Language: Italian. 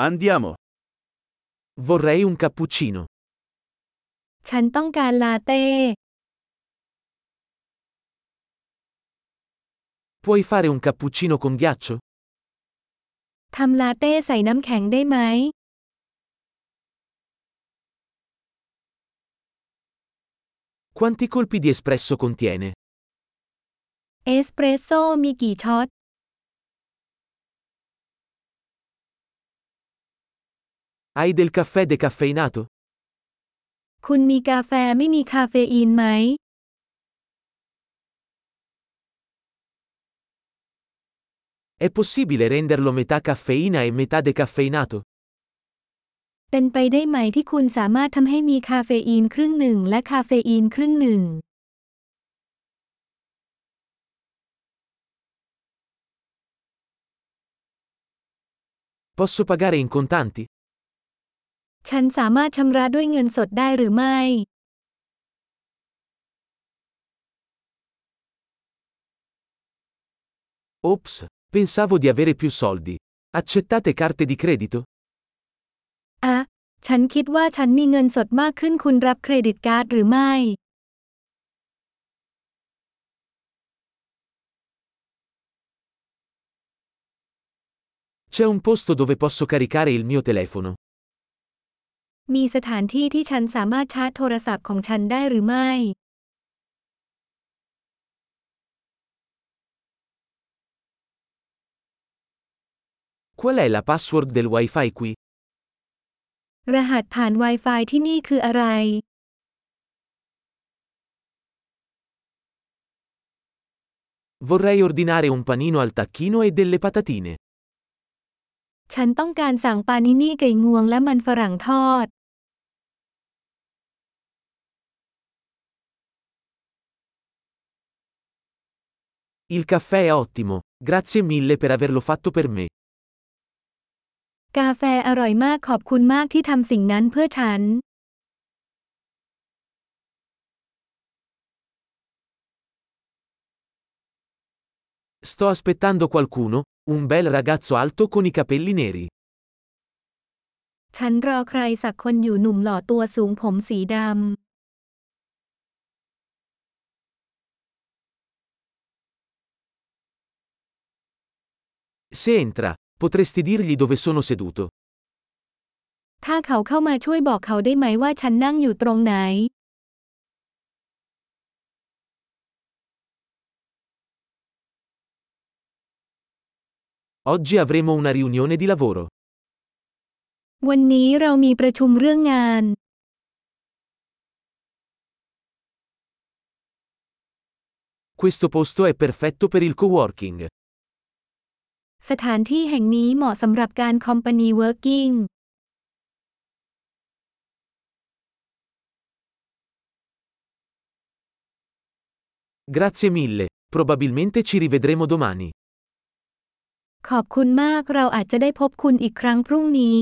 Andiamo. Vorrei un cappuccino. ฉันต้องการลาเต้ Puoi fare un cappuccino con ghiaccio? ทำลาเต้ใส่น้ำแข็งได้ไหม Quanti colpi di espresso contiene? เอสเปรสโซ่มีกี่ช็อต Hai del caffè decaffeinato? คุณมีกาแฟไม่มีคาเฟอีนไหม È possibile renderlo metà caffeina e metà decaffeinato? เป็นไปได้ไหมที่คุณสามารถทำให้มีคาเฟอีนครึ่งหนึ่งและคาเฟอีนครึ่งหนึ่ง Posso pagare in contanti? ฉันสามารถชำระด้วยเงินสดได้หรือไม่ Ops, pensavo di avere più soldi. Accettate carte di credito? อะ ฉันคิดว่าฉันมีเงินสดมากขึ้นคุณรับเครดิตการ์ดหรือไม่ C'è un posto dove posso caricare il mio telefono. มีสถานที่ที่ฉันสามารถชาร์จโทรศัพท์ของฉันได้หรือไม่ Qual è la password del wifi qui? รหัสผ่าน Wi-Fi ที่นี่คืออะไร Vorrei ordinare un panino al tacchino e delle patatine. ฉันต้องการสั่งปานินี่ไก่งวงและมันฝรั่งทอด Il caffè è ottimo, grazie mille per averlo fatto per me. กาแฟอร่อยมากขอบคุณมากที่ทำสิ่งนั้นเพื่อฉัน Sto aspettando qualcuno, un bel ragazzo alto con i capelli neri. ฉันรอใครสักคนอยู่หนุ่มหล่อตัวสูงผมสีด Se entra, potresti dirgli dove sono seduto. ำ ถ้าเขาเข้ามาช่วยบอกเขาได้ไหมว่าฉันนั่งอยู่ตรงไหน Oggi avremo una riunione di lavoro. วันนี้เรามีประชุมเรื่องงาน Questo posto è perfetto per il coworking. สถานที่แห่งนี้เหมาะสำหรับการคอมพานีเวิร์กิ่ง Grazie mille, probabilmente ci rivedremo domani. ขอบคุณมากเราอาจจะได้พบคุณอีกครั้งพรุ่งนี้